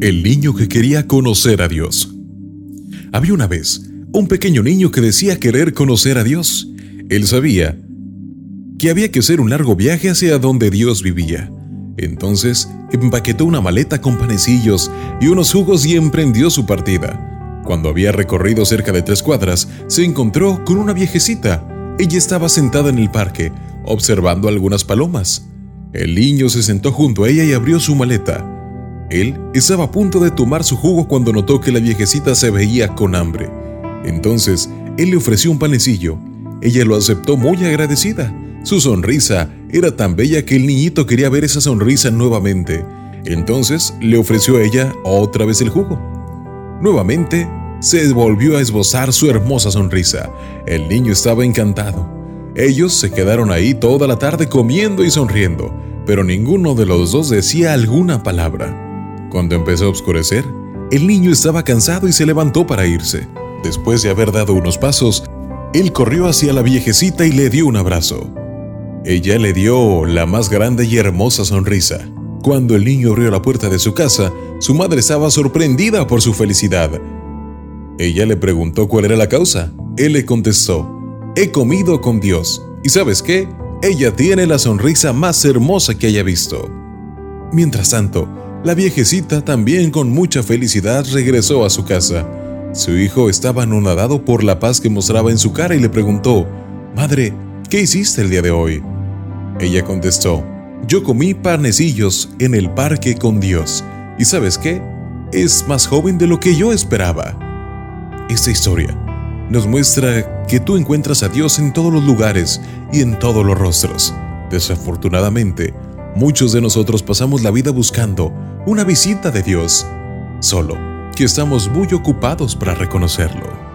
El niño que quería conocer a Dios. Había una vez un pequeño niño que decía querer conocer a Dios. Él sabía que había que hacer un largo viaje hacia donde Dios vivía. Entonces empaquetó una maleta con panecillos y unos jugos y emprendió su partida. Cuando había recorrido cerca de tres cuadras, se encontró con una viejecita. Ella estaba sentada en el parque, observando algunas palomas. El niño se sentó junto a ella y abrió su maleta. Él estaba a punto de tomar su jugo cuando notó que la viejecita se veía con hambre. Entonces, él le ofreció un panecillo. Ella lo aceptó muy agradecida. Su sonrisa era tan bella que el niñito quería ver esa sonrisa nuevamente. Entonces le ofreció a ella otra vez el jugo. Nuevamente se volvió a esbozar su hermosa sonrisa. El niño estaba encantado. Ellos se quedaron ahí toda la tarde comiendo y sonriendo, pero ninguno de los dos decía alguna palabra. Cuando empezó a oscurecer, el niño estaba cansado y se levantó para irse. Después de haber dado unos pasos, él corrió hacia la viejecita y le dio un abrazo. Ella le dio la más grande y hermosa sonrisa. Cuando el niño abrió la puerta de su casa, su madre estaba sorprendida por su felicidad. Ella le preguntó cuál era la causa. Él le contestó, he comido con Dios. ¿Y sabes qué? Ella tiene la sonrisa más hermosa que haya visto. Mientras tanto, la viejecita también con mucha felicidad regresó a su casa. Su hijo estaba anonadado por la paz que mostraba en su cara y le preguntó, Madre, ¿qué hiciste el día de hoy? Ella contestó, yo comí panecillos en el parque con Dios. ¿Y sabes qué? Es más joven de lo que yo esperaba. Esta historia nos muestra que tú encuentras a Dios en todos los lugares y en todos los rostros. Desafortunadamente, muchos de nosotros pasamos la vida buscando una visita de Dios, solo que estamos muy ocupados para reconocerlo.